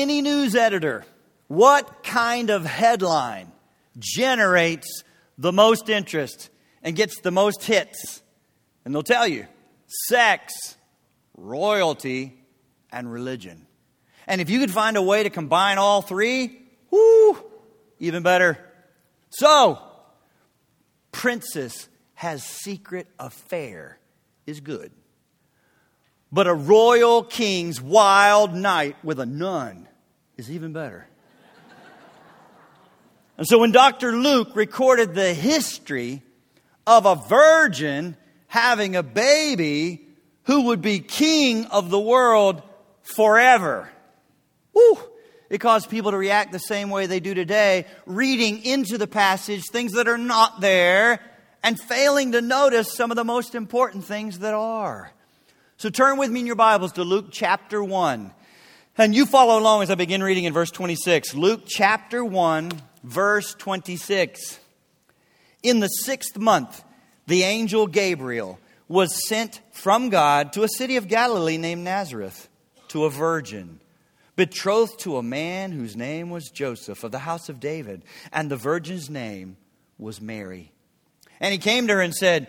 any news editor what kind of headline generates the most interest and gets the most hits. And they'll tell you sex, royalty, and religion. And if you could find a way to combine all three, whoo, even better. So, princess has secret affair is good. But a royal king's wild night with a nun is even better. And so when Dr. Luke recorded the history of a virgin having a baby who would be king of the world forever, whew, it caused people to react the same way they do today, reading into the passage things that are not there and failing to notice some of the most important things that are. So turn with me in your Bibles to Luke chapter 1. And you follow along as I begin reading in verse 26. Luke chapter 1, verse 26. In the sixth month, the angel Gabriel was sent from God to a city of Galilee named Nazareth to a virgin, betrothed to a man whose name was Joseph of the house of David, and the virgin's name was Mary. And he came to her and said,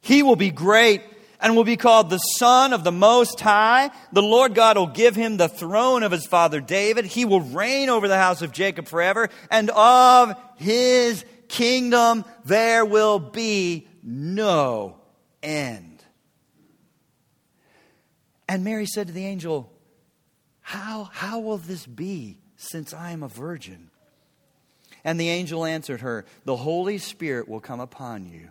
He will be great and will be called the Son of the Most High. The Lord God will give him the throne of his father David. He will reign over the house of Jacob forever, and of his kingdom there will be no end. And Mary said to the angel, How, how will this be since I am a virgin? And the angel answered her, The Holy Spirit will come upon you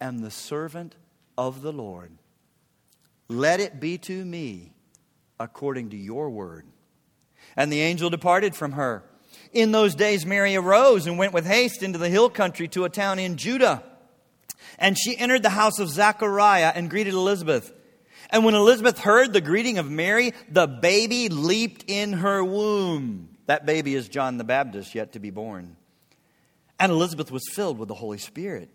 am the servant of the Lord. Let it be to me according to your word. And the angel departed from her. In those days, Mary arose and went with haste into the hill country to a town in Judah. And she entered the house of Zachariah and greeted Elizabeth. And when Elizabeth heard the greeting of Mary, the baby leaped in her womb. That baby is John the Baptist, yet to be born. And Elizabeth was filled with the Holy Spirit.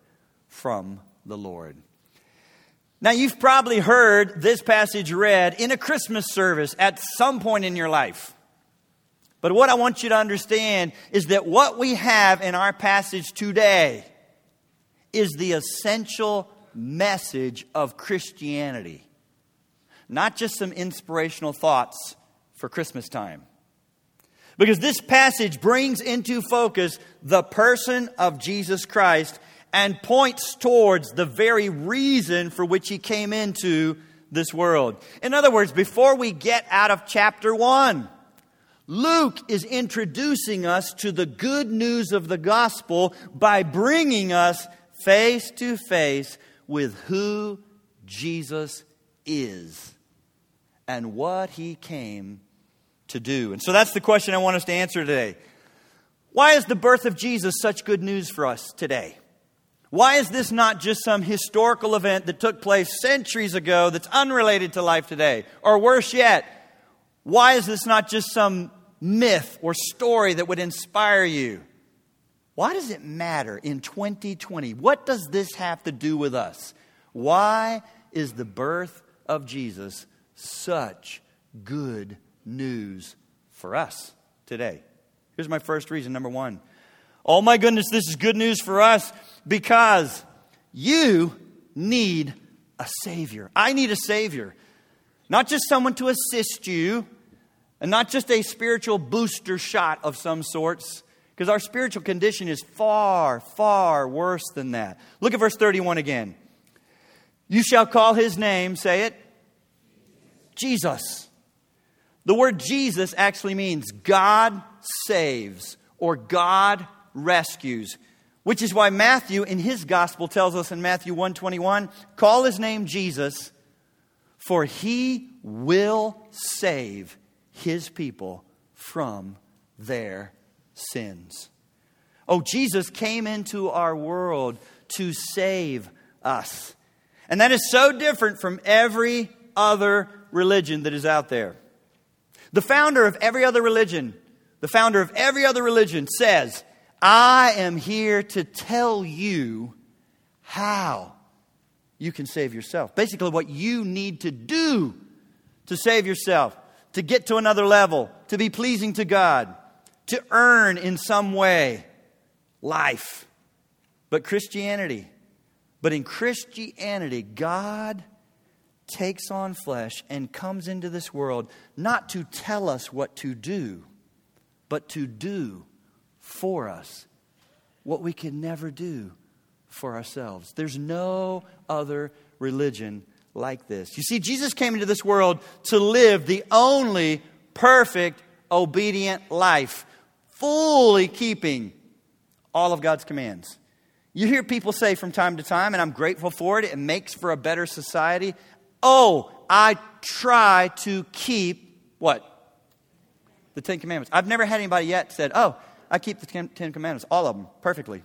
from the Lord. Now, you've probably heard this passage read in a Christmas service at some point in your life. But what I want you to understand is that what we have in our passage today is the essential message of Christianity, not just some inspirational thoughts for Christmas time. Because this passage brings into focus the person of Jesus Christ and points towards the very reason for which he came into this world. In other words, before we get out of chapter 1, Luke is introducing us to the good news of the gospel by bringing us face to face with who Jesus is and what he came to do. And so that's the question I want us to answer today. Why is the birth of Jesus such good news for us today? Why is this not just some historical event that took place centuries ago that's unrelated to life today? Or worse yet, why is this not just some myth or story that would inspire you. Why does it matter in 2020? What does this have to do with us? Why is the birth of Jesus such good news for us today? Here's my first reason. Number one. Oh my goodness, this is good news for us because you need a Savior. I need a Savior. Not just someone to assist you, and not just a spiritual booster shot of some sorts, because our spiritual condition is far, far worse than that. Look at verse 31 again. You shall call his name, say it, Jesus. The word Jesus actually means God saves or God rescues, which is why Matthew in his gospel tells us in Matthew 121, call his name Jesus, for he will save his people from their sins. Oh, Jesus came into our world to save us. And that is so different from every other religion that is out there. The founder of every other religion, the founder of every other religion says, I am here to tell you how you can save yourself. Basically, what you need to do to save yourself, to get to another level, to be pleasing to God, to earn in some way life. But Christianity, but in Christianity, God takes on flesh and comes into this world not to tell us what to do, but to do for us what we can never do for ourselves. There's no other religion like this. You see, Jesus came into this world to live the only perfect, obedient life, fully keeping all of God's commands. You hear people say from time to time, and I'm grateful for it, it makes for a better society. Oh, I try to keep what? The Ten Commandments. I've never had anybody yet said, Oh, I keep the Ten Commandments, all of them, perfectly.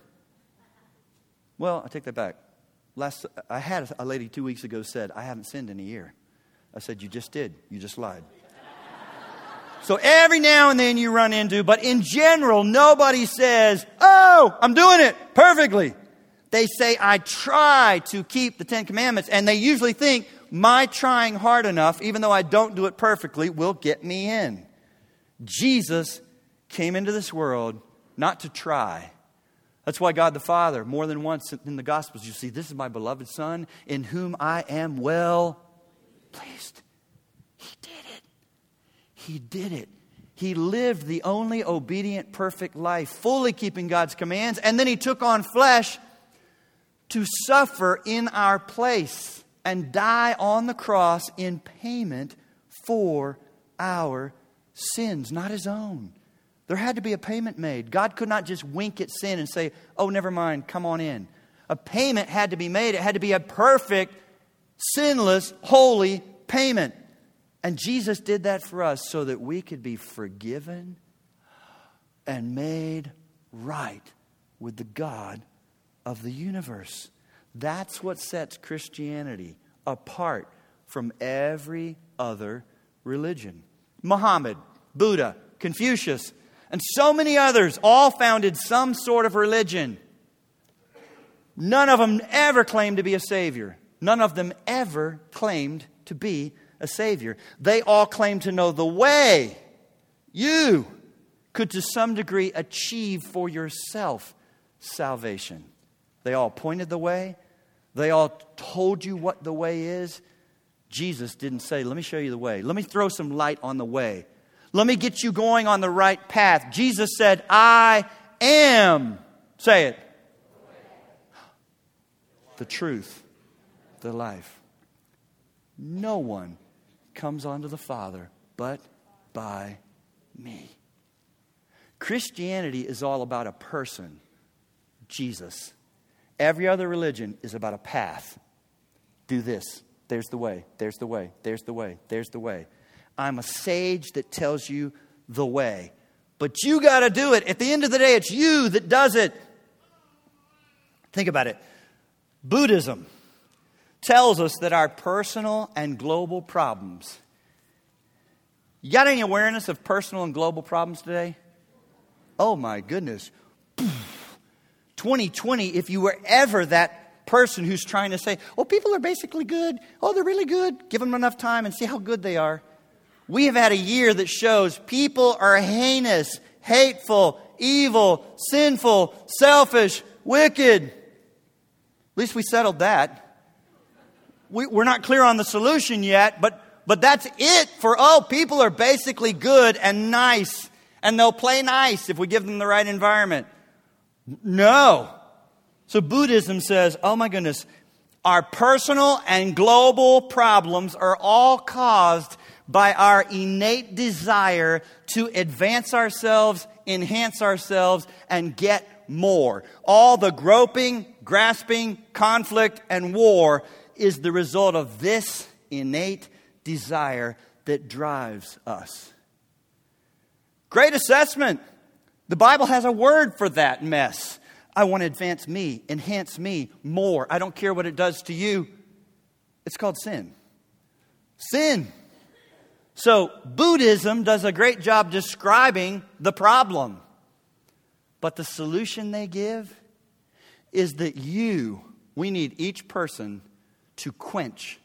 Well, I take that back. Last, I had a lady two weeks ago said, I haven't sinned in a year. I said, You just did. You just lied. so every now and then you run into, but in general, nobody says, Oh, I'm doing it perfectly. They say, I try to keep the Ten Commandments, and they usually think, my trying hard enough, even though I don't do it perfectly, will get me in. Jesus came into this world not to try. That's why God the Father, more than once in the Gospels, you see, this is my beloved Son in whom I am well pleased. He did it. He did it. He lived the only obedient, perfect life, fully keeping God's commands, and then he took on flesh to suffer in our place and die on the cross in payment for our sins, not his own. There had to be a payment made. God could not just wink at sin and say, oh, never mind, come on in. A payment had to be made. It had to be a perfect, sinless, holy payment. And Jesus did that for us so that we could be forgiven and made right with the God of the universe. That's what sets Christianity apart from every other religion. Muhammad, Buddha, Confucius, and so many others all founded some sort of religion. None of them ever claimed to be a savior. None of them ever claimed to be a savior. They all claimed to know the way you could, to some degree, achieve for yourself salvation. They all pointed the way, they all told you what the way is. Jesus didn't say, Let me show you the way. Let me throw some light on the way. Let me get you going on the right path. Jesus said, I am. Say it. The truth, the life. No one comes unto the Father but by me. Christianity is all about a person, Jesus. Every other religion is about a path. Do this. There's the way. There's the way. There's the way. There's the way. I'm a sage that tells you the way. But you got to do it. At the end of the day, it's you that does it. Think about it. Buddhism tells us that our personal and global problems You got any awareness of personal and global problems today? Oh my goodness. 2020, if you were ever that person who's trying to say, oh, people are basically good. Oh, they're really good. Give them enough time and see how good they are. We have had a year that shows people are heinous, hateful, evil, sinful, selfish, wicked. At least we settled that. We, are not clear on the solution yet, but, but that's it for, oh, people are basically good and nice, and they'll play nice if we give them the right environment. No. So Buddhism says, oh my goodness, our personal and global problems are all caused by our innate desire to advance ourselves, enhance ourselves, and get more. All the groping, grasping, conflict, and war is the result of this innate desire that drives us. Great assessment. The Bible has a word for that mess. I want to advance me, enhance me more. I don't care what it does to you. It's called sin. Sin. So, Buddhism does a great job describing the problem. But the solution they give is that you, we need each person to quench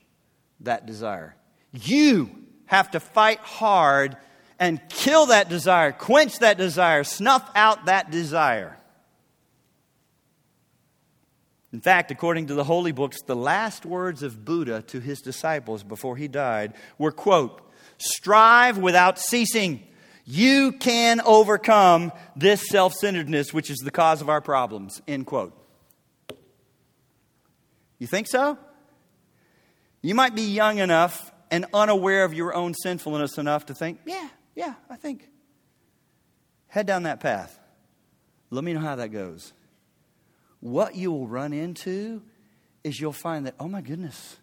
that desire. You have to fight hard and kill that desire, quench that desire, snuff out that desire. In fact, according to the holy books, the last words of Buddha to his disciples before he died were, quote, Strive without ceasing. You can overcome this self centeredness, which is the cause of our problems. End quote. You think so? You might be young enough and unaware of your own sinfulness enough to think, yeah, yeah, I think. Head down that path. Let me know how that goes. What you will run into is you'll find that, oh my goodness,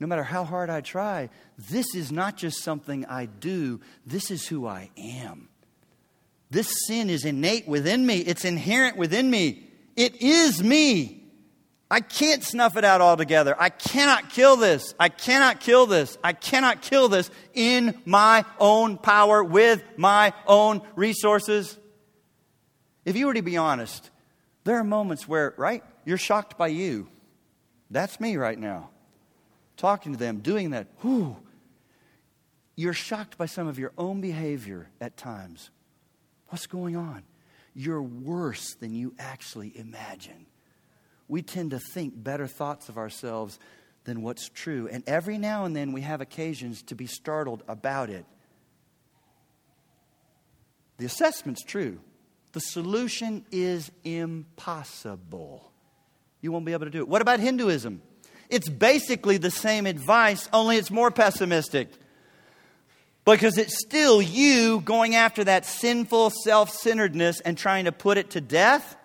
no matter how hard I try, this is not just something I do, this is who I am. This sin is innate within me, it's inherent within me. It is me. I can't snuff it out altogether. I cannot kill this. I cannot kill this. I cannot kill this in my own power with my own resources. If you were to be honest, there are moments where, right, you're shocked by you. That's me right now talking to them, doing that, whew, you're shocked by some of your own behavior at times. What's going on? You're worse than you actually imagine. We tend to think better thoughts of ourselves than what's true. And every now and then we have occasions to be startled about it. The assessment's true. The solution is impossible. You won't be able to do it. What about Hinduism? It's basically the same advice, only it's more pessimistic. Because it's still you going after that sinful self centeredness and trying to put it to death.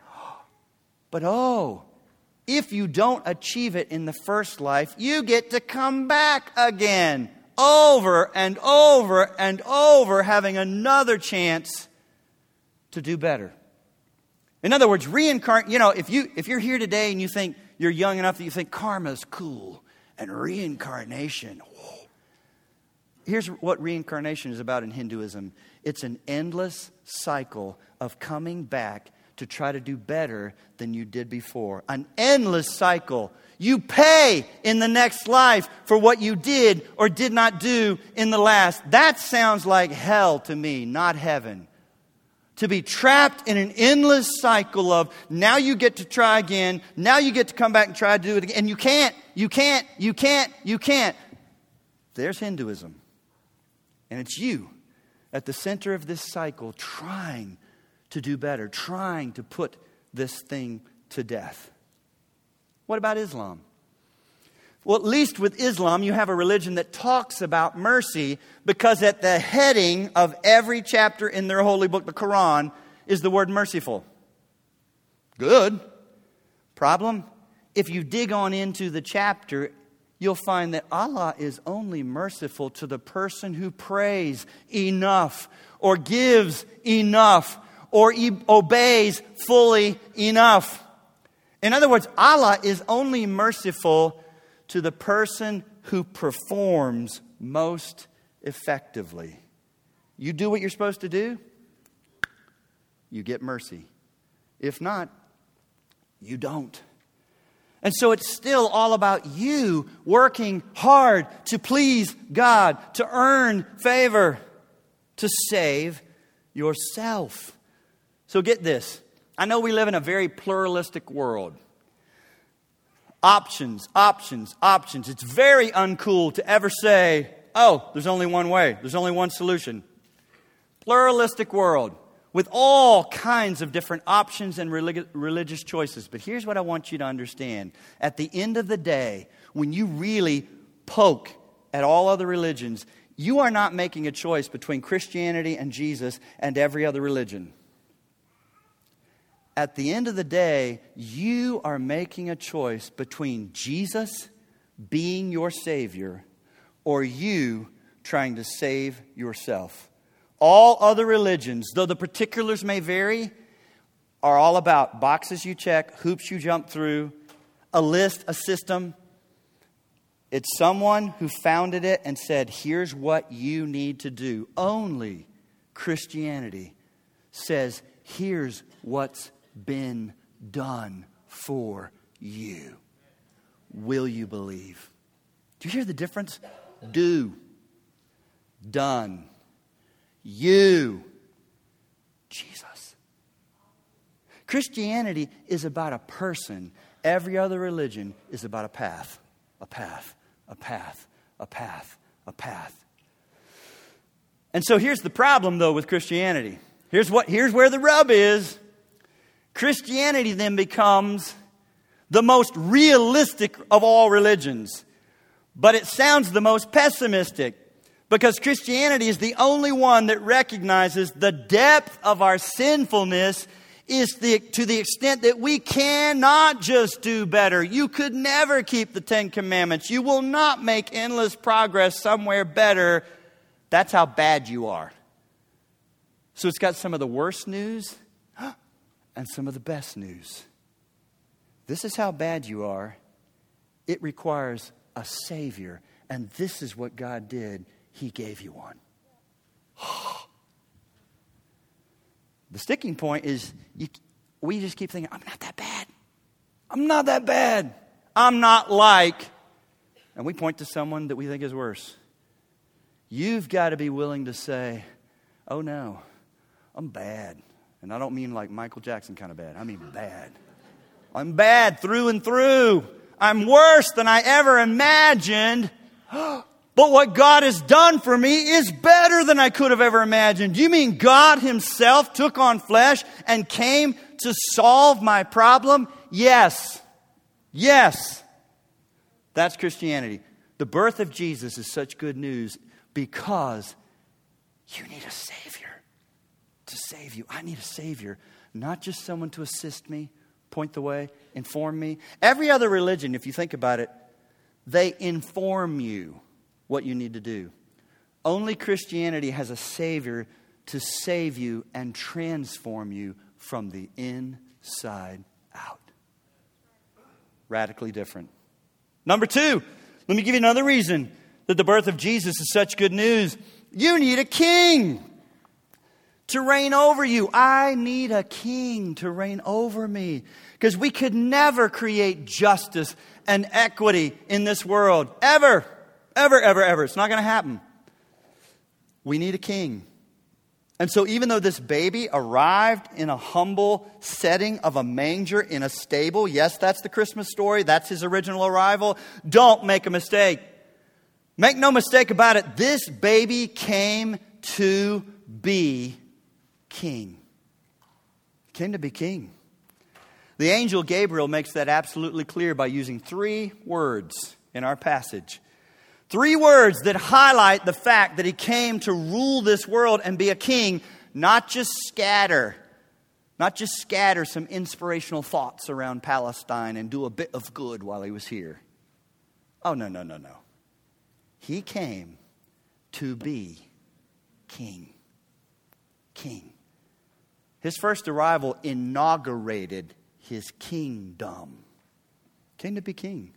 But oh, if you don't achieve it in the first life, you get to come back again over and over and over, having another chance to do better. In other words, reincarnate, you know, if, you, if you're here today and you think, you're young enough that you think karma's cool and reincarnation. Here's what reincarnation is about in Hinduism it's an endless cycle of coming back to try to do better than you did before. An endless cycle. You pay in the next life for what you did or did not do in the last. That sounds like hell to me, not heaven to be trapped in an endless cycle of now you get to try again, now you get to come back and try to do it again, and you can't, you can't, you can't, you can't. There's Hinduism. And it's you at the center of this cycle trying to do better, trying to put this thing to death. What about Islam? Well, at least with Islam, you have a religion that talks about mercy because at the heading of every chapter in their holy book, the Quran, is the word merciful. Good. Problem? If you dig on into the chapter, you'll find that Allah is only merciful to the person who prays enough or gives enough or e- obeys fully enough. In other words, Allah is only merciful to the person who performs most effectively. you do what you're supposed to do, you get mercy. If not, you don't. And so it's still all about you working hard to please God, to earn favor, to save yourself. So get this. I know we live in a very pluralistic world. Options, options, options. It's very uncool to ever say, oh, there's only one way, there's only one solution. Pluralistic world with all kinds of different options and relig- religious choices. But here's what I want you to understand. At the end of the day, when you really poke at all other religions, you are not making a choice between Christianity and Jesus and every other religion at the end of the day, you are making a choice between Jesus being your Savior or you trying to save yourself. All other religions, though the particulars may vary, are all about boxes you check, hoops you jump through, a list, a system. It's someone who founded it and said, here's what you need to do. Only Christianity says, here's what's been done for you. Will you believe? Do you hear the difference? Do. Done. You. Jesus. Christianity is about a person. Every other religion is about a path, a path, a path, a path, a path. And so here's the problem, though, with Christianity. Here's, what, here's where the rub is. Christianity then becomes the most realistic of all religions. But it sounds the most pessimistic because Christianity is the only one that recognizes the depth of our sinfulness is the, to the extent that we cannot just do better. You could never keep the Ten Commandments. You will not make endless progress somewhere better. That's how bad you are. So it's got some of the worst news and some of the best news. This is how bad you are. It requires a Savior. And this is what God did. He gave you one. the sticking point is you, we just keep thinking, I'm not that bad. I'm not that bad. I'm not like. And we point to someone that we think is worse. You've got to be willing to say, oh no, I'm bad. And I don't mean like Michael Jackson kind of bad, I mean bad. I'm bad through and through. I'm worse than I ever imagined. But what God has done for me is better than I could have ever imagined. You mean God Himself took on flesh and came to solve my problem? Yes. Yes. That's Christianity. The birth of Jesus is such good news because you need a Savior to save you. I need a Savior, not just someone to assist me, point the way, inform me. Every other religion, if you think about it, they inform you what you need to do. Only Christianity has a Savior to save you and transform you from the inside out. Radically different. Number two, let me give you another reason that the birth of Jesus is such good news. You need a king to reign over you. I need a king to reign over me. Because we could never create justice and equity in this world. Ever. Ever, ever, ever. It's not going to happen. We need a king. And so, even though this baby arrived in a humble setting of a manger in a stable, yes, that's the Christmas story, that's his original arrival, don't make a mistake. Make no mistake about it, this baby came to be king. He came to be king. The angel Gabriel makes that absolutely clear by using three words in our passage. Three words that highlight the fact that he came to rule this world and be a king, not just scatter, not just scatter some inspirational thoughts around Palestine and do a bit of good while he was here. Oh, no, no, no, no. He came to be king. His first arrival inaugurated his kingdom. Came to be king.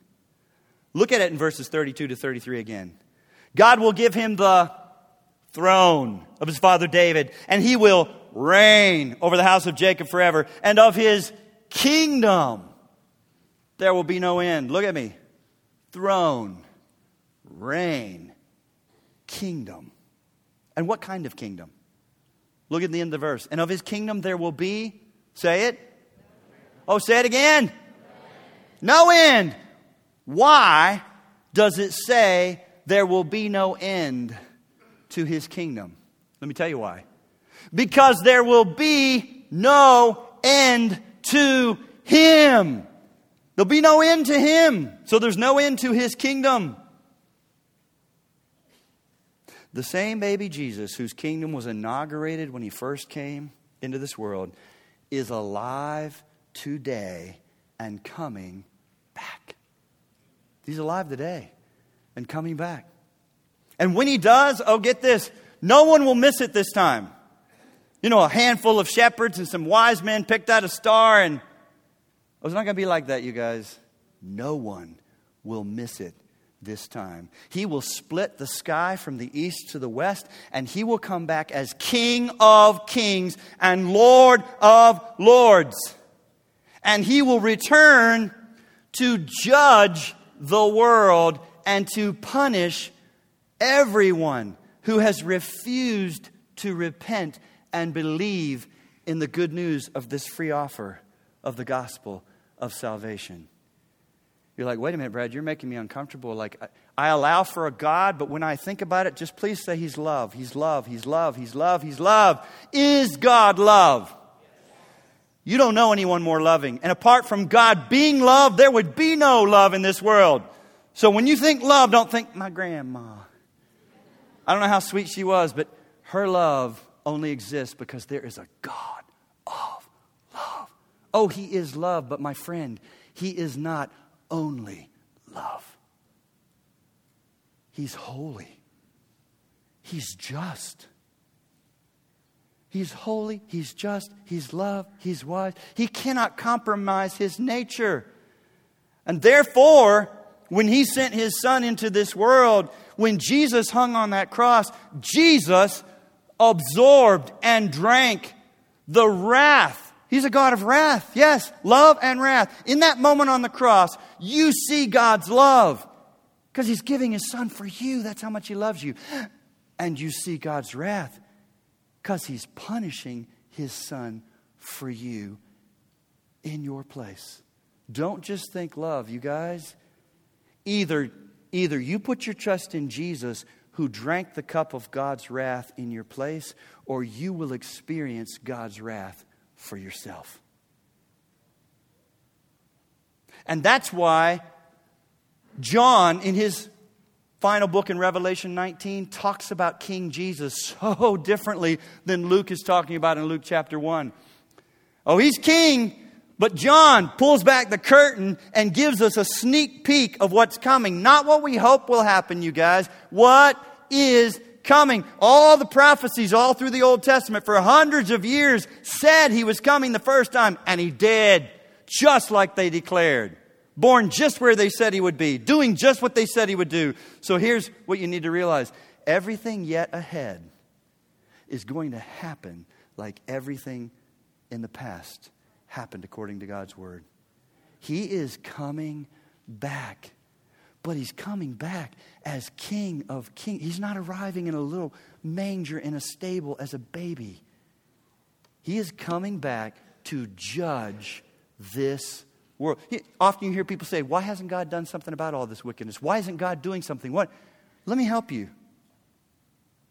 Look at it in verses 32 to 33 again. God will give him the throne of his father David, and he will reign over the house of Jacob forever, and of his kingdom there will be no end. Look at me. Throne, reign, kingdom. And what kind of kingdom? Look at the end of the verse. And of his kingdom there will be, say it. Oh, say it again. No end. Why does it say there will be no end to his kingdom? Let me tell you why. Because there will be no end to him. There'll be no end to him. So there's no end to his kingdom. The same baby Jesus, whose kingdom was inaugurated when he first came into this world, is alive today and coming back. He's alive today and coming back. And when he does, oh, get this, no one will miss it this time. You know, a handful of shepherds and some wise men picked out a star, and oh, it's not going to be like that, you guys. No one will miss it this time. He will split the sky from the east to the west, and he will come back as King of kings and Lord of lords. And he will return to judge the world and to punish everyone who has refused to repent and believe in the good news of this free offer of the gospel of salvation. You're like, wait a minute, Brad, you're making me uncomfortable. Like, I, allow for a God, but when I think about it, just please say He's love. He's love. He's love. He's love. He's love. Is God love? You don't know anyone more loving. And apart from God being love, there would be no love in this world. So when you think love, don't think my grandma. I don't know how sweet she was, but her love only exists because there is a God of love. Oh, He is love, but my friend, He is not only love. He's holy. He's just. He's holy, he's just, he's love, he's wise. He cannot compromise his nature. And therefore, when he sent his son into this world, when Jesus hung on that cross, Jesus absorbed and drank the wrath He's a God of wrath. Yes, love and wrath. In that moment on the cross, you see God's love because He's giving His Son for you. That's how much He loves you. And you see God's wrath because He's punishing His Son for you in your place. Don't just think love, you guys. Either, either you put your trust in Jesus who drank the cup of God's wrath in your place, or you will experience God's wrath for yourself. And that's why John, in his final book in Revelation 19, talks about King Jesus so differently than Luke is talking about in Luke chapter 1. Oh, he's king, but John pulls back the curtain and gives us a sneak peek of what's coming. Not what we hope will happen, you guys. What is coming. All the prophecies all through the Old Testament for hundreds of years said he was coming the first time, and he did, just like they declared. Born just where they said he would be, doing just what they said he would do. So here's what you need to realize everything yet ahead is going to happen like everything in the past happened according to God's word. He is coming back but he's coming back as King of Kings. He's not arriving in a little manger in a stable as a baby. He is coming back to judge this world. Often you hear people say, Why hasn't God done something about all this wickedness? Why isn't God doing something? What? Let me help you.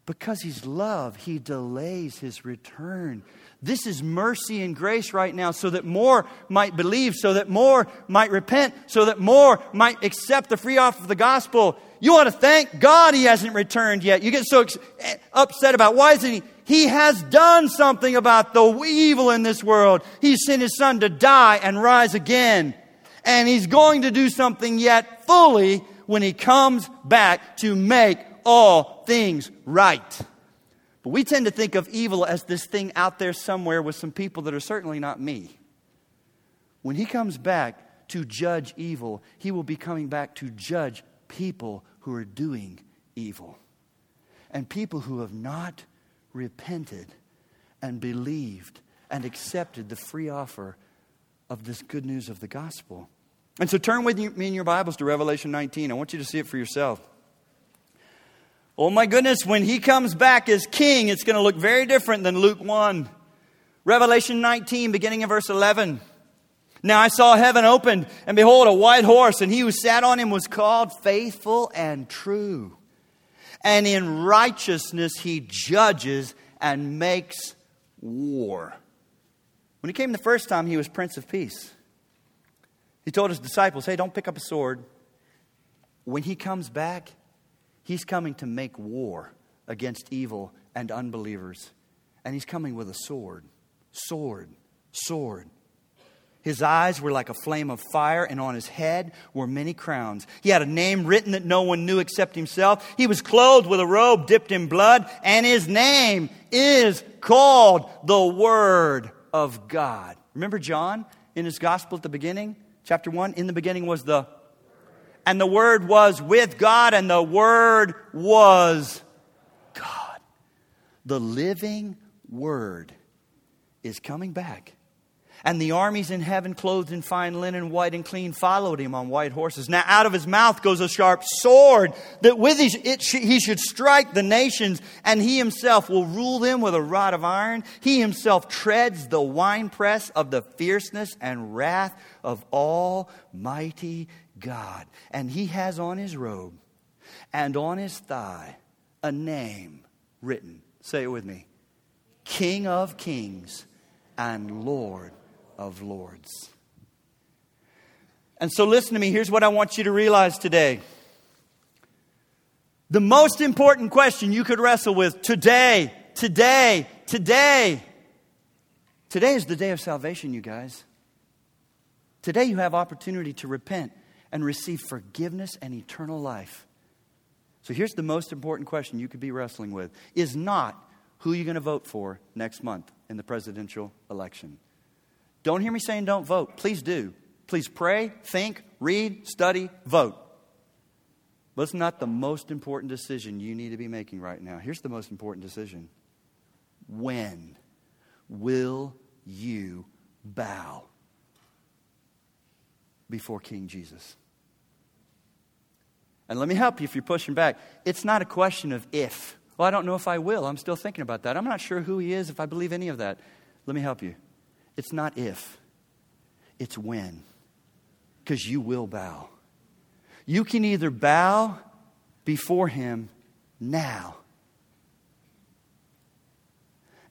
Because He's love, He delays His return. This is mercy and grace right now so that more might believe, so that more might repent, so that more might accept the free offer of the gospel. You ought to thank God He hasn't returned yet. You get so eh, upset about why isn't He? He has done something about the evil in this world. He sent His Son to die and rise again. And He's going to do something yet fully when He comes back to make all things right. But we tend to think of evil as this thing out there somewhere with some people that are certainly not me. When he comes back to judge evil, he will be coming back to judge people who are doing evil. and people who have not repented and believed and accepted the free offer of this good news of the gospel. And so turn with me in your Bibles to Revelation 19. I want you to see it for yourself. Oh my goodness, when he comes back as king, it's going to look very different than Luke 1. Revelation 19, beginning in verse 11. Now I saw heaven opened, and behold, a white horse, and he who sat on him was called Faithful and True. And in righteousness he judges and makes war. When he came the first time, he was Prince of Peace. He told his disciples, Hey, don't pick up a sword. When he comes back, he's coming to make war against evil and unbelievers. And he's coming with a sword. Sword. Sword. His eyes were like a flame of fire, and on his head were many crowns. He had a name written that no one knew except himself. He was clothed with a robe dipped in blood, and his name is called the Word of God. Remember John in his gospel at the beginning? Chapter 1 In the beginning was the. And the Word was with God, and the Word was God. The living Word is coming back. And the armies in heaven, clothed in fine linen, white and clean, followed him on white horses. Now, out of his mouth goes a sharp sword, that with it he should strike the nations, and he himself will rule them with a rod of iron. He himself treads the winepress of the fierceness and wrath of Almighty God. And he has on his robe and on his thigh a name written. Say it with me King of Kings and Lord of Lords. And so, listen to me. Here's what I want you to realize today. The most important question you could wrestle with today, today, today. Today is the day of salvation, you guys. Today you have opportunity to repent and receive forgiveness and eternal life. So here's the most important question you could be wrestling with is not who you're going to vote for next month in the presidential election. Don't hear me saying don't vote. Please do. Please pray, think, read, study, vote. But it's not the most important decision you need to be making right now. Here's the most important decision When will you bow before King Jesus? And let me help you if you're pushing back. It's not a question of if. Well, I don't know if I will. I'm still thinking about that. I'm not sure who he is, if I believe any of that. Let me help you. It's not if, it's when. Because you will bow. You can either bow before Him now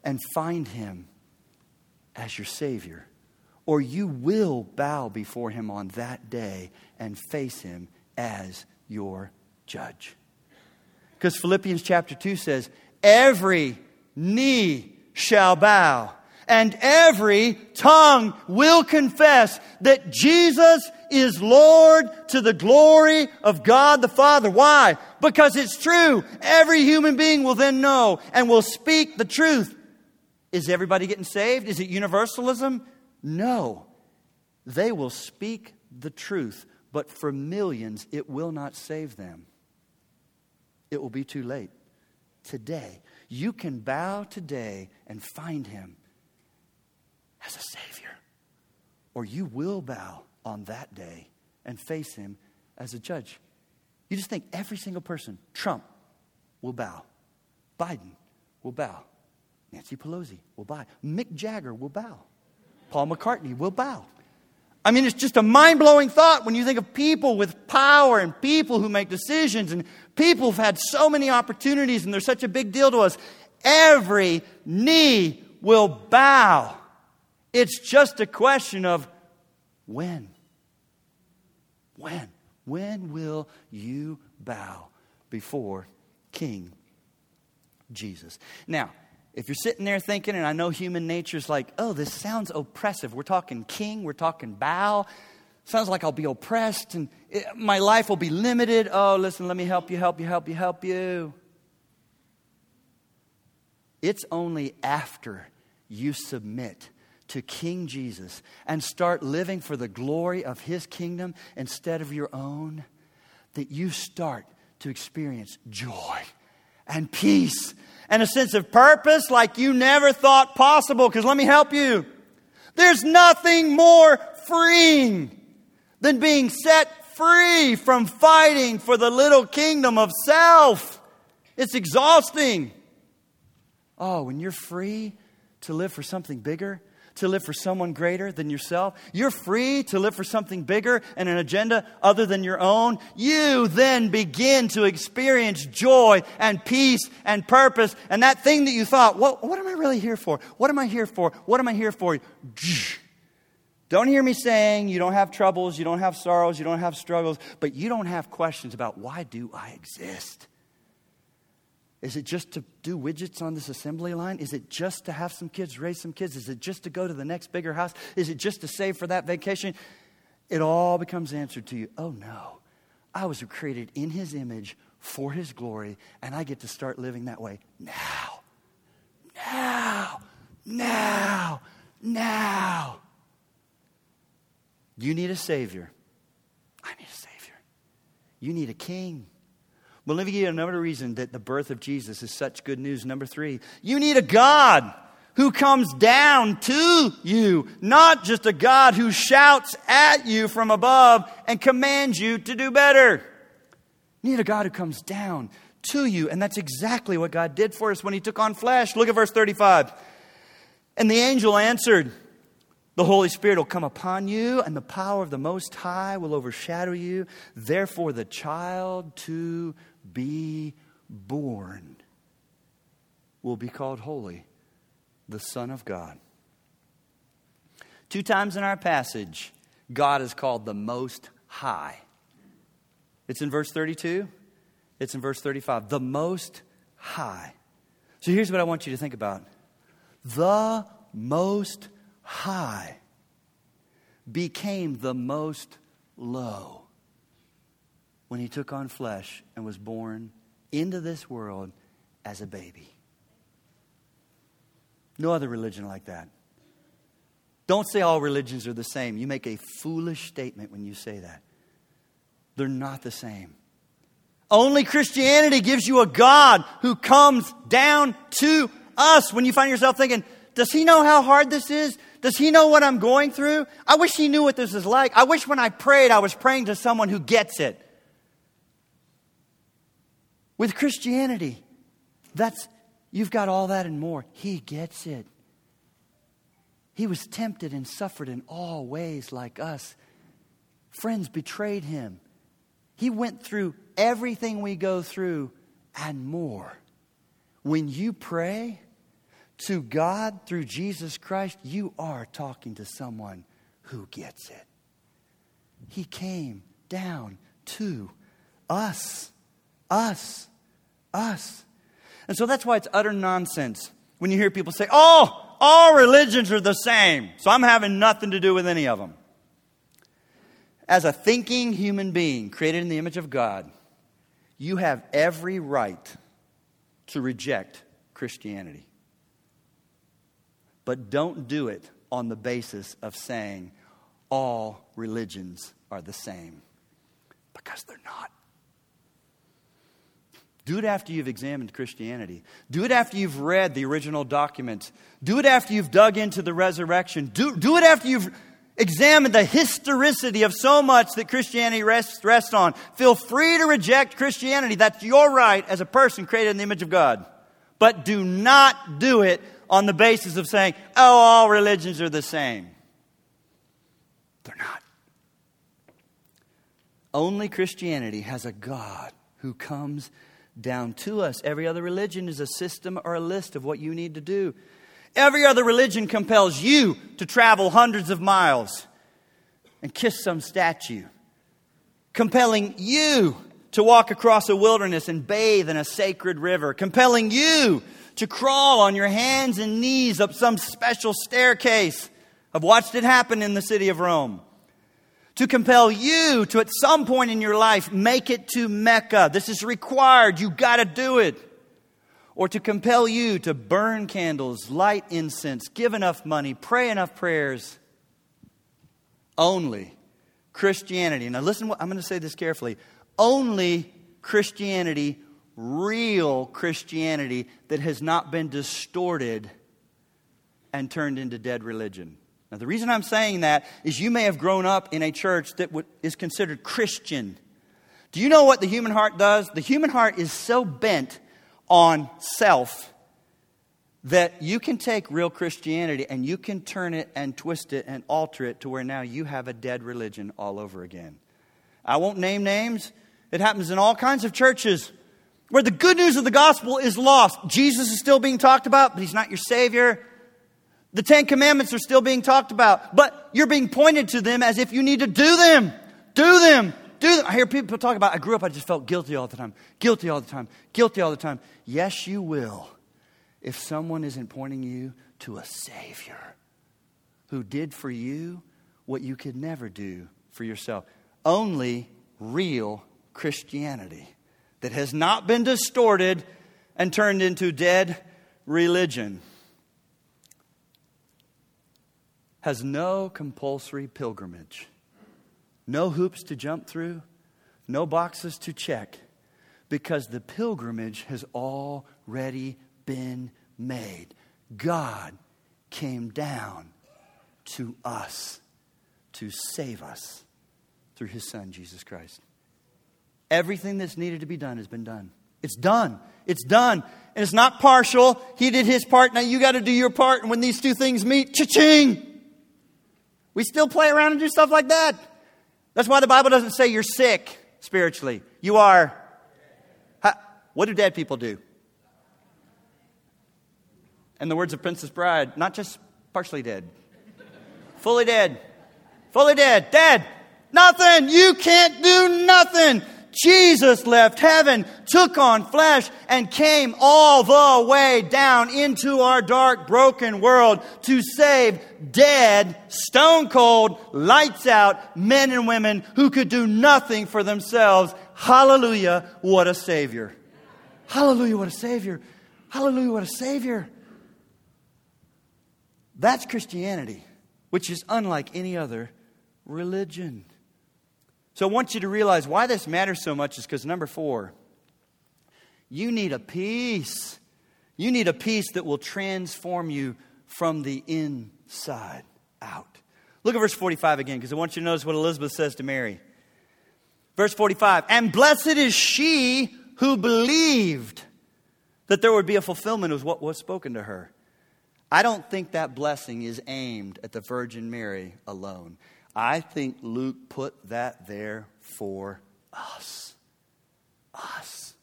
and find Him as your Savior, or you will bow before Him on that day and face Him as your judge. Because Philippians chapter 2 says, Every knee shall bow and every tongue will confess that Jesus is Lord to the glory of God the Father. Why? Because it's true. Every human being will then know and will speak the truth. Is everybody getting saved? Is it universalism? No. They will speak the truth, but for millions, it will not save them. It will be too late. Today, you can bow today and find him as a Savior. Or you will bow on that day and face Him as a judge. You just think every single person, Trump will bow, Biden will bow, Nancy Pelosi will bow, Mick Jagger will bow, Paul McCartney will bow. I mean, it's just a mind blowing thought when you think of people with power and people who make decisions and people who've had so many opportunities and they're such a big deal to us. Every knee will bow. It's just a question of when. When? When will you bow before King Jesus? Now, if you're sitting there thinking, and I know human nature is like, oh, this sounds oppressive. We're talking king, we're talking bow. Sounds like I'll be oppressed and it, my life will be limited. Oh, listen, let me help you, help you, help you, help you. It's only after you submit to King Jesus and start living for the glory of his kingdom instead of your own, that you start to experience joy and peace and a sense of purpose like you never thought possible. Because let me help you. There's nothing more freeing than being set free from fighting for the little kingdom of self. It's exhausting. Oh, when you're free to live for something bigger, to live for someone greater than yourself, you're free to live for something bigger and an agenda other than your own, you then begin to experience joy and peace and purpose. And that thing that you thought, what, what am I really here for? What am I here for? What am I here for? Don't hear me saying you don't have troubles, you don't have sorrows, you don't have struggles, but you don't have questions about why do I exist? Is it just to do widgets on this assembly line? Is it just to have some kids, raise some kids? Is it just to go to the next bigger house? Is it just to save for that vacation? It all becomes answered to you. Oh no, I was created in His image for His glory, and I get to start living that way now. Now, now, now. You need a Savior. I need a Savior. You need a King. Well, let me give you another reason that the birth of Jesus is such good news. Number three, you need a God who comes down to you, not just a God who shouts at you from above and commands you to do better. You need a God who comes down to you, and that's exactly what God did for us when He took on flesh. Look at verse 35. And the angel answered, the Holy Spirit will come upon you, and the power of the Most High will overshadow you. Therefore, the child to be born will be called holy, the Son of God. Two times in our passage, God is called the Most High. It's in verse 32, it's in verse 35. The Most High. So here's what I want you to think about the Most High became the Most Low when he took on flesh and was born into this world as a baby. No other religion like that. Don't say all religions are the same. You make a foolish statement when you say that. They're not the same. Only Christianity gives you a God who comes down to us. When you find yourself thinking, does he know how hard this is? Does he know what I'm going through? I wish he knew what this is like. I wish when I prayed, I was praying to someone who gets it. With Christianity, that's you've got all that and more. He gets it. He was tempted and suffered in all ways like us. Friends betrayed him. He went through everything we go through and more. When you pray to God through Jesus Christ, you are talking to someone who gets it. He came down to us. Us. Us. And so that's why it's utter nonsense when you hear people say, oh, all religions are the same, so I'm having nothing to do with any of them. As a thinking human being created in the image of God, you have every right to reject Christianity. But don't do it on the basis of saying all religions are the same, because they're not. Do it after you've examined Christianity. Do it after you've read the original documents. Do it after you've dug into the resurrection. Do, do it after you've examined the historicity of so much that Christianity rests, rests on. Feel free to reject Christianity. That's your right as a person created in the image of God. But do not do it on the basis of saying, oh, all religions are the same. They're not. Only Christianity has a God who comes down to us. Every other religion is a system or a list of what you need to do. Every other religion compels you to travel hundreds of miles and kiss some statue, compelling you to walk across a wilderness and bathe in a sacred river, compelling you to crawl on your hands and knees up some special staircase. I've watched it happen in the city of Rome to compel you to, at some point in your life, make it to Mecca. This is required. You got to do it. Or to compel you to burn candles, light incense, give enough money, pray enough prayers. Only Christianity. Now, listen, I'm going to say this carefully. Only Christianity real Christianity that has not been distorted and turned into dead religion. Now, the reason I'm saying that is you may have grown up in a church that is considered Christian. Do you know what the human heart does? The human heart is so bent on self that you can take real Christianity and you can turn it and twist it and alter it to where now you have a dead religion all over again. I won't name names. It happens in all kinds of churches where the good news of the gospel is lost. Jesus is still being talked about, but he's not your Savior. The Ten Commandments are still being talked about, but you're being pointed to them as if you need to do them. Do them. Do them. I hear people talk about, I grew up, I just felt guilty all the time. Guilty all the time. Guilty all the time. Yes, you will if someone isn't pointing you to a Savior who did for you what you could never do for yourself. Only real Christianity that has not been distorted and turned into dead religion has no compulsory pilgrimage, no hoops to jump through, no boxes to check, because the pilgrimage has already been made. God came down to us to save us through his son, Jesus Christ. Everything that's needed to be done has been done. It's done. It's done. And it's not partial. He did his part. Now you got to do your part. And when these two things meet, cha-ching! We still play around and do stuff like that. That's why the Bible doesn't say you're sick spiritually. You are. What do dead people do? In the words of Princess Bride, not just partially dead, fully dead, fully dead, dead. Nothing. You can't do nothing. Jesus left heaven, took on flesh, and came all the way down into our dark, broken world to save dead, stone cold, lights out men and women who could do nothing for themselves. Hallelujah, what a Savior! Hallelujah, what a Savior! Hallelujah, what a Savior! That's Christianity, which is unlike any other religion. So I want you to realize why this matters so much is because number four, you need a peace. You need a peace that will transform you from the inside out. Look at verse 45 again, because I want you to notice what Elizabeth says to Mary. Verse 45 And blessed is she who believed that there would be a fulfillment of what was spoken to her. I don't think that blessing is aimed at the Virgin Mary alone. I think Luke put that there for us. Us.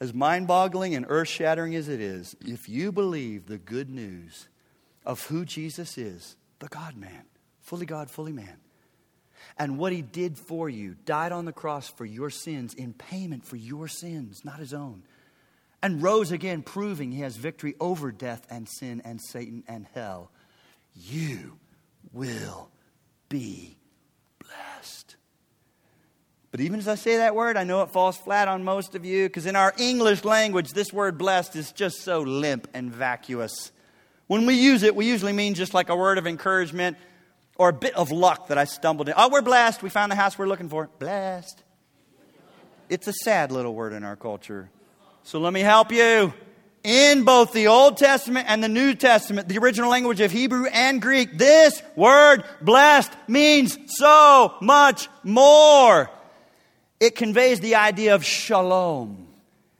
As mind boggling and earth shattering as it is, if you believe the good news of who Jesus is, the God man, fully God, fully man, and what he did for you, died on the cross for your sins in payment for your sins, not his own and rose again, proving he has victory over death and sin and Satan and hell, you will be blessed. But even as I say that word, I know it falls flat on most of you because in our English language, this word blessed is just so limp and vacuous. When we use it, we usually mean just like a word of encouragement or a bit of luck that I stumbled in. Oh, we're blessed. We found the house we're looking for. Blessed. It's a sad little word in our culture. So let me help you. In both the Old Testament and the New Testament, the original language of Hebrew and Greek, this word blessed means so much more. It conveys the idea of shalom.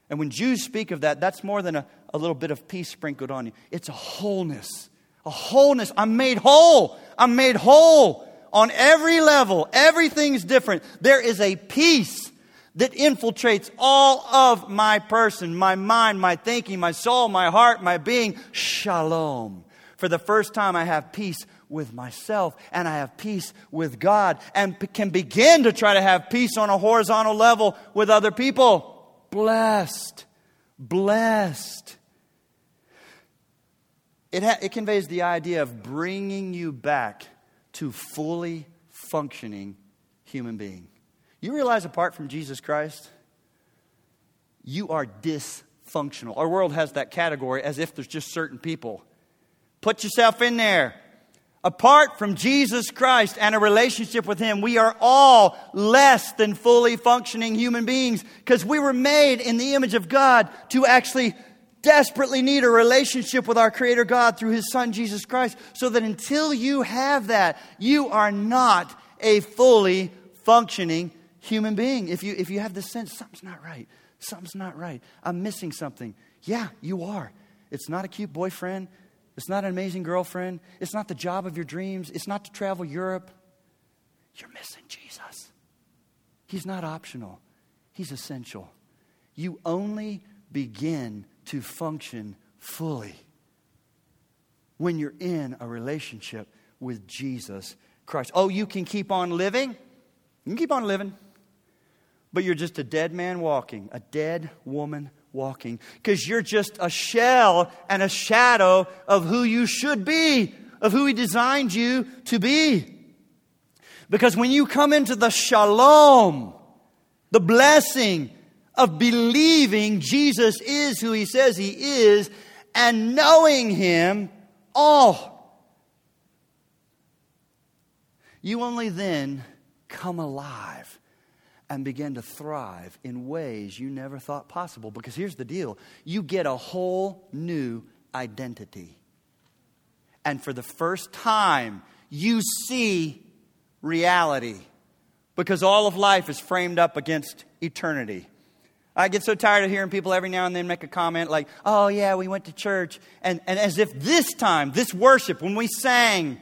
And when Jews speak of that, that's more than a, a little bit of peace sprinkled on you. It's a wholeness. A wholeness. I'm made whole. I'm made whole on every level. Everything's different. There is a peace that infiltrates all of my person, my mind, my thinking, my soul, my heart, my being. Shalom. For the first time, I have peace with myself and I have peace with God and can begin to try to have peace on a horizontal level with other people. Blessed. Blessed. It, ha- it conveys the idea of bringing you back to fully functioning human being. You realize apart from Jesus Christ, you are dysfunctional. Our world has that category as if there's just certain people. Put yourself in there. Apart from Jesus Christ and a relationship with Him, we are all less than fully functioning human beings because we were made in the image of God to actually desperately need a relationship with our Creator God through His Son Jesus Christ. So that until you have that, you are not a fully functioning human being. If you, if you have the sense, something's not right, something's not right, I'm missing something. Yeah, you are. It's not a cute boyfriend. It's not an amazing girlfriend. It's not the job of your dreams. It's not to travel Europe. You're missing Jesus. He's not optional, He's essential. You only begin to function fully when you're in a relationship with Jesus Christ. Oh, you can keep on living? You can keep on living. But you're just a dead man walking, a dead woman walking because you're just a shell and a shadow of who you should be, of who He designed you to be. Because when you come into the shalom, the blessing of believing Jesus is who He says He is and knowing Him, oh, you only then come alive and begin to thrive in ways you never thought possible. Because here's the deal you get a whole new identity. And for the first time, you see reality. Because all of life is framed up against eternity. I get so tired of hearing people every now and then make a comment like, oh, yeah, we went to church. And, and as if this time, this worship, when we sang,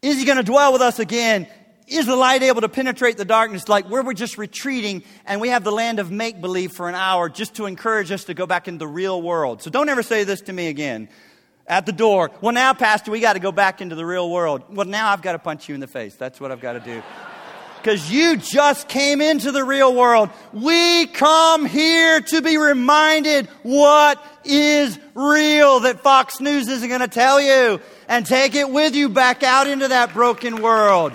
is he going to dwell with us again? Is the light able to penetrate the darkness like where we're just retreating and we have the land of make believe for an hour just to encourage us to go back into the real world? So don't ever say this to me again at the door. Well, now, Pastor, we got to go back into the real world. Well, now I've got to punch you in the face. That's what I've got to do. Because you just came into the real world. We come here to be reminded what is real that Fox News isn't going to tell you and take it with you back out into that broken world.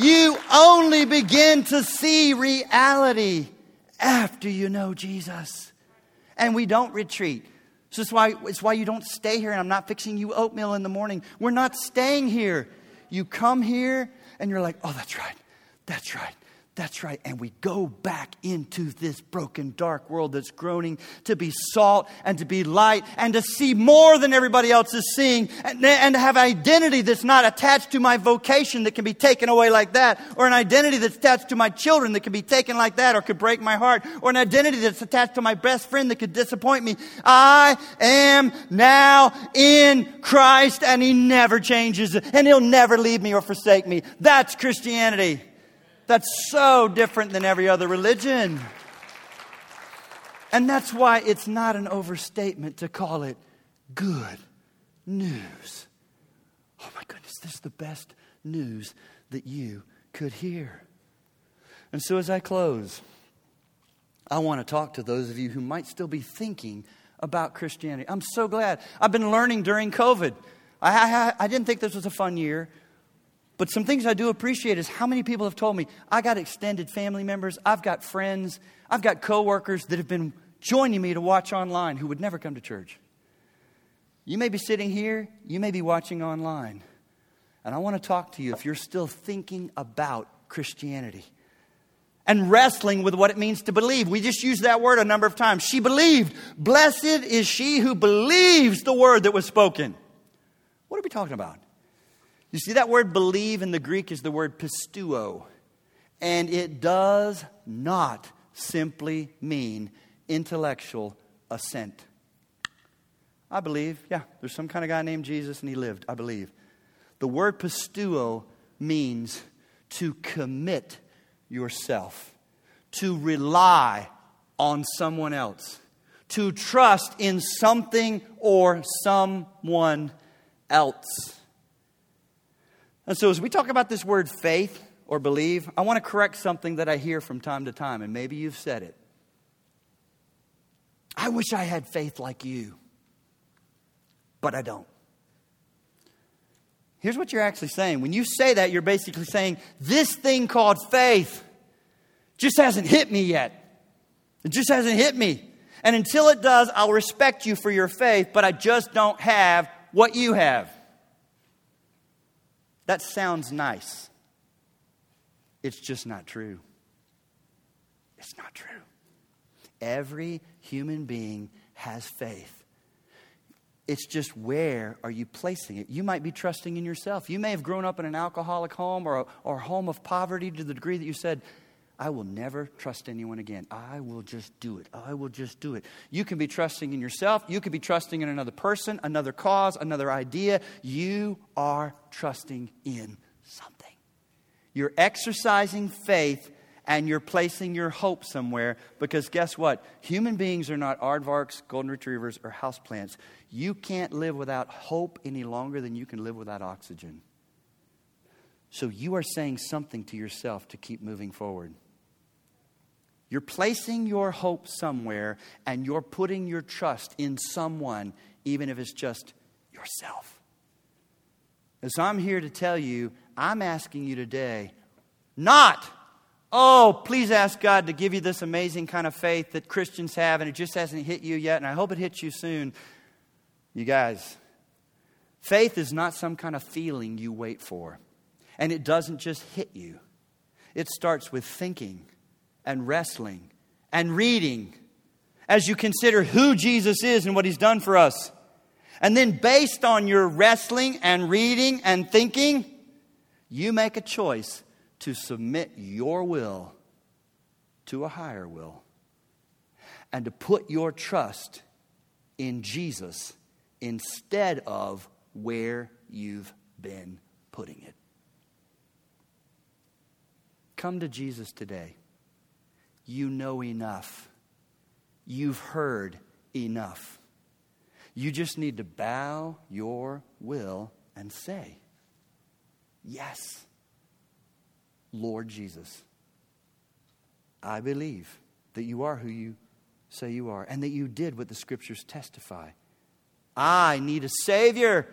You only begin to see reality after you know Jesus. And we don't retreat. So it's why, it's why you don't stay here, and I'm not fixing you oatmeal in the morning. We're not staying here. You come here, and you're like, oh, that's right. That's right. That's right. And we go back into this broken, dark world that's groaning to be salt and to be light and to see more than everybody else is seeing and, and to have an identity that's not attached to my vocation that can be taken away like that, or an identity that's attached to my children that can be taken like that or could break my heart, or an identity that's attached to my best friend that could disappoint me. I am now in Christ and He never changes and He'll never leave me or forsake me. That's Christianity. That's so different than every other religion. And that's why it's not an overstatement to call it good news. Oh my goodness, this is the best news that you could hear. And so, as I close, I want to talk to those of you who might still be thinking about Christianity. I'm so glad. I've been learning during COVID. I, I, I didn't think this was a fun year. But some things I do appreciate is how many people have told me I got extended family members, I've got friends, I've got coworkers that have been joining me to watch online who would never come to church. You may be sitting here, you may be watching online. And I want to talk to you if you're still thinking about Christianity and wrestling with what it means to believe. We just used that word a number of times. She believed. Blessed is she who believes the word that was spoken. What are we talking about? You see, that word believe in the Greek is the word pisteuo, and it does not simply mean intellectual assent. I believe, yeah, there's some kind of guy named Jesus and he lived. I believe. The word pisteuo means to commit yourself, to rely on someone else, to trust in something or someone else. And so, as we talk about this word faith or believe, I want to correct something that I hear from time to time, and maybe you've said it. I wish I had faith like you, but I don't. Here's what you're actually saying. When you say that, you're basically saying, This thing called faith just hasn't hit me yet. It just hasn't hit me. And until it does, I'll respect you for your faith, but I just don't have what you have. That sounds nice. It's just not true. It's not true. Every human being has faith. It's just where are you placing it? You might be trusting in yourself. You may have grown up in an alcoholic home or a, or home of poverty to the degree that you said, I will never trust anyone again. I will just do it. I will just do it. You can be trusting in yourself. You could be trusting in another person, another cause, another idea. You are trusting in something. You're exercising faith and you're placing your hope somewhere because guess what? Human beings are not aardvarks, golden retrievers, or houseplants. You can't live without hope any longer than you can live without oxygen. So you are saying something to yourself to keep moving forward. You're placing your hope somewhere and you're putting your trust in someone, even if it's just yourself. And so I'm here to tell you, I'm asking you today, not, oh, please ask God to give you this amazing kind of faith that Christians have and it just hasn't hit you yet, and I hope it hits you soon. You guys, faith is not some kind of feeling you wait for, and it doesn't just hit you. It starts with thinking and wrestling and reading as you consider who Jesus is and what he's done for us. And then, based on your wrestling and reading and thinking, you make a choice to submit your will to a higher will and to put your trust in Jesus instead of where you've been putting it. Come to Jesus today you know enough. You've heard enough. You just need to bow your will and say, Yes, Lord Jesus, I believe that you are who you say you are and that you did what the scriptures testify. I need a Savior.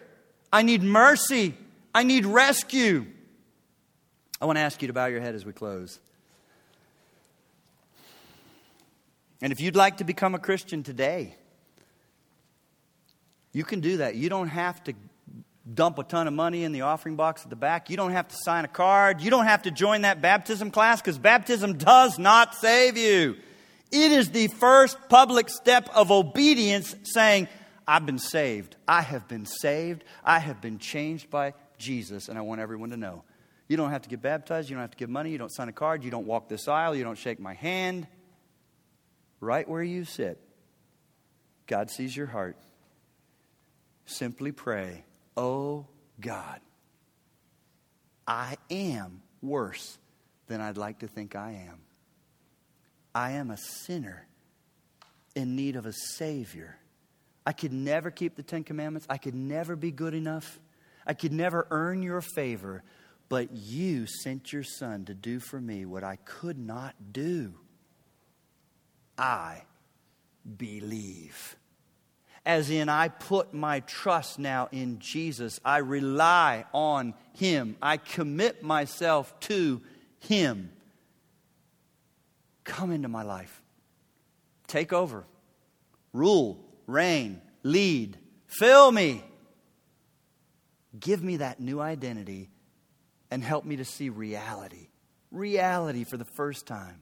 I need mercy. I need rescue. I want to ask you to bow your head as we close. And if you'd like to become a Christian today, you can do that. You don't have to dump a ton of money in the offering box at the back. You don't have to sign a card. You don't have to join that baptism class because baptism does not save you. It is the first public step of obedience saying, I've been saved. I have been saved. I have been changed by Jesus, and I want everyone to know. You don't have to get baptized. You don't have to give money. You don't sign a card. You don't walk this aisle. You don't shake my hand right where you sit. God sees your heart. Simply pray, Oh God, I am worse than I'd like to think I am. I am a sinner in need of a Savior. I could never keep the Ten Commandments. I could never be good enough. I could never earn your favor. But you sent your Son to do for me what I could not do. I believe. As in, I put my trust now in Jesus. I rely on Him. I commit myself to Him. Come into my life. Take over. Rule, reign, lead. Fill me. Give me that new identity and help me to see reality. Reality for the first time.